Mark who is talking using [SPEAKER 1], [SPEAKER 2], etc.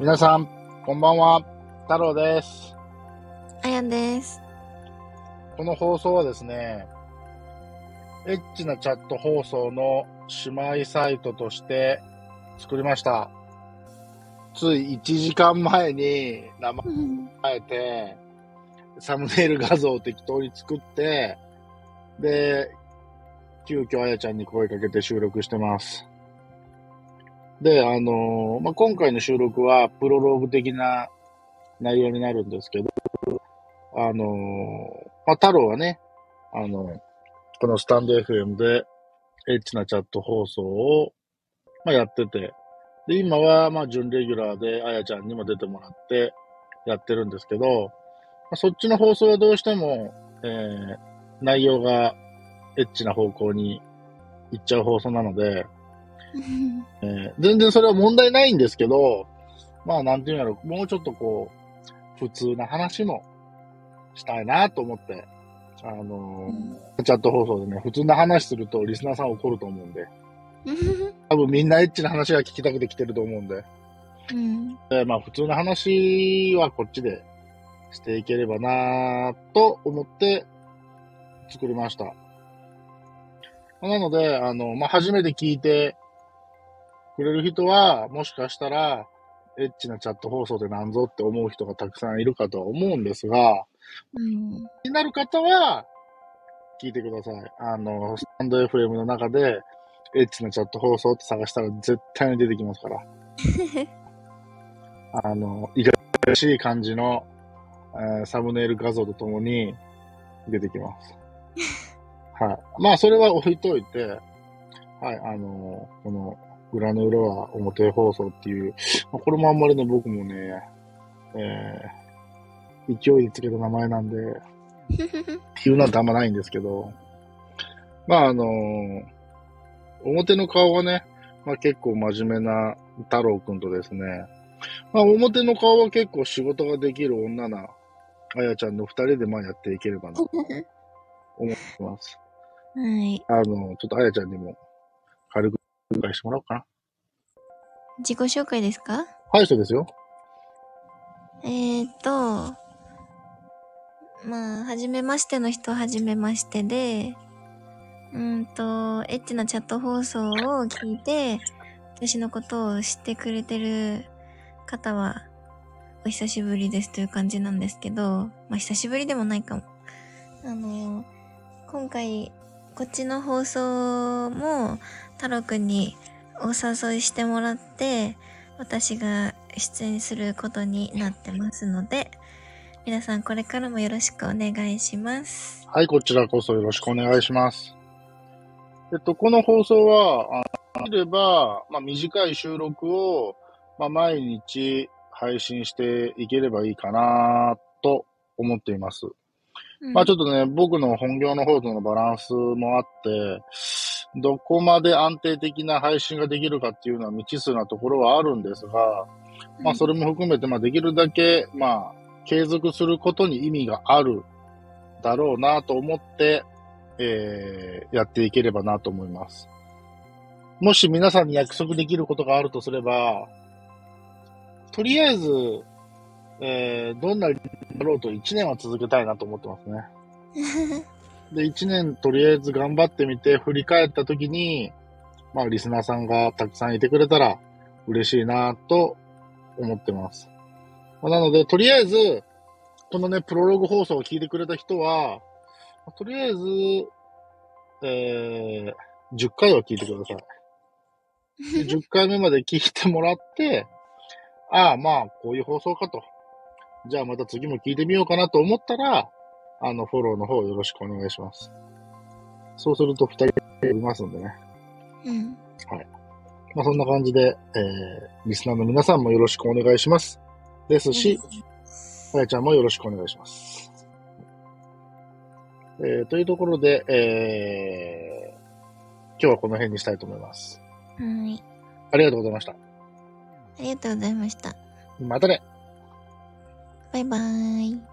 [SPEAKER 1] 皆さん、こんばんは。太郎です。
[SPEAKER 2] あやんです。
[SPEAKER 1] この放送はですね、エッチなチャット放送の姉妹サイトとして作りました。つい1時間前に名前
[SPEAKER 2] うん
[SPEAKER 1] 変えて、サムネイル画像を適当に作って、で、急遽あやちゃんに声かけて収録してます。で、あのーまあ、今回の収録はプロローグ的な内容になるんですけど、あのーまあ、太郎はね、あのこのスタンド FM でエッチなチャット放送を、まあ、やってて、で、今は、まあ、準レギュラーであやちゃんにも出てもらってやってるんですけど、まあそっちの放送はどうしても、えー、内容がエッチな方向に行っちゃう放送なので、えー全然それは問題ないんですけど、まあ、なんていうんやろ、もうちょっとこう、普通な話もしたいなと思って、あのーチャット放送でね、普通な話するとリスナーさん怒ると思うんで、多分みんなエッチな話が聞きたくて来てると思うんで、
[SPEAKER 2] うん。
[SPEAKER 1] でまあ普通の話はこっちでしていければなと思って作りました。なので、あの、まあ、初めて聞いてくれる人は、もしかしたら、エッチなチャット放送でなんぞって思う人がたくさんいるかとは思うんですが、
[SPEAKER 2] うん。
[SPEAKER 1] 気になる方は、聞いてください。あの、スタンド FM の中で、エッチなチャット放送って探したら絶対に出てきますから。あの、いかがしい感じの、えーサムネイル画像とともに出てきます。はい。まあ、それは置いといて、はい、あの、この、裏の裏は表放送っていう、まあこれもあんまりね、僕もね、えー勢いでつけた名前なんで、言うなんてあんまないんですけど、まああの表の顔はね、まあ結構真面目な太郎くんとですね、まあ表の顔は結構仕事ができる女なあやちゃんの二人でまあやっていければなと 思ってます。
[SPEAKER 2] はい。
[SPEAKER 1] あの、ちょっとあやちゃんにも軽く紹介してもらおうかな。
[SPEAKER 2] 自己紹介ですか？
[SPEAKER 1] はい、そうですよ。
[SPEAKER 2] えーっと、まあ、はじめましての人ははじめましてで、うーんと、エッチなチャット放送を聞いて、私のことを知ってくれてる方は、お久しぶりですという感じなんですけど、まあ、久しぶりでもないかも。あの、今回、こっちの放送も、太郎くんにお誘いしてもらって、私が出演することになってますので、皆さんこれからもよろしくお願いします。
[SPEAKER 1] はい、こちらこそよろしくお願いします。えっと、この放送は、あできれば、まあ、短い収録を、まあ、毎日配信していければいいかなと思っています。まあちょっとね、僕の本業の方とのバランスもあって、どこまで安定的な配信ができるかっていうのは未知数なところはあるんですが、まあそれも含めて、まあできるだけ、まあ継続することに意味があるだろうなと思って、えー、やっていければなと思います。もし皆さんに約束できることがあるとすれば、とりあえず、えー、どんなやろうと1年は続けたいなと思ってますね。で、1年とりあえず頑張ってみて、振り返った時に、まあ、リスナーさんがたくさんいてくれたら嬉しいなと思ってます。まあなので、とりあえず、このね、プロローグ放送を聞いてくれた人は、とりあえず、えー、10回は聞いてください。で 10回目まで聞いてもらって、ああ、まあ、こういう放送かと。じゃあまた次も聞いてみようかなと思ったら、あの、フォローの方よろしくお願いします。そうすると二人いますんでね。
[SPEAKER 2] うん。
[SPEAKER 1] まあそんな感じで、えー、リスナーの皆さんもよろしくお願いします。ですし、あやちゃんもよろしくお願いします。えー、というところで、えー、今日はこの辺にしたいと思います。
[SPEAKER 2] はい。
[SPEAKER 1] ありがとうございました。
[SPEAKER 2] ありがとうございました。
[SPEAKER 1] またね
[SPEAKER 2] バイバーイ。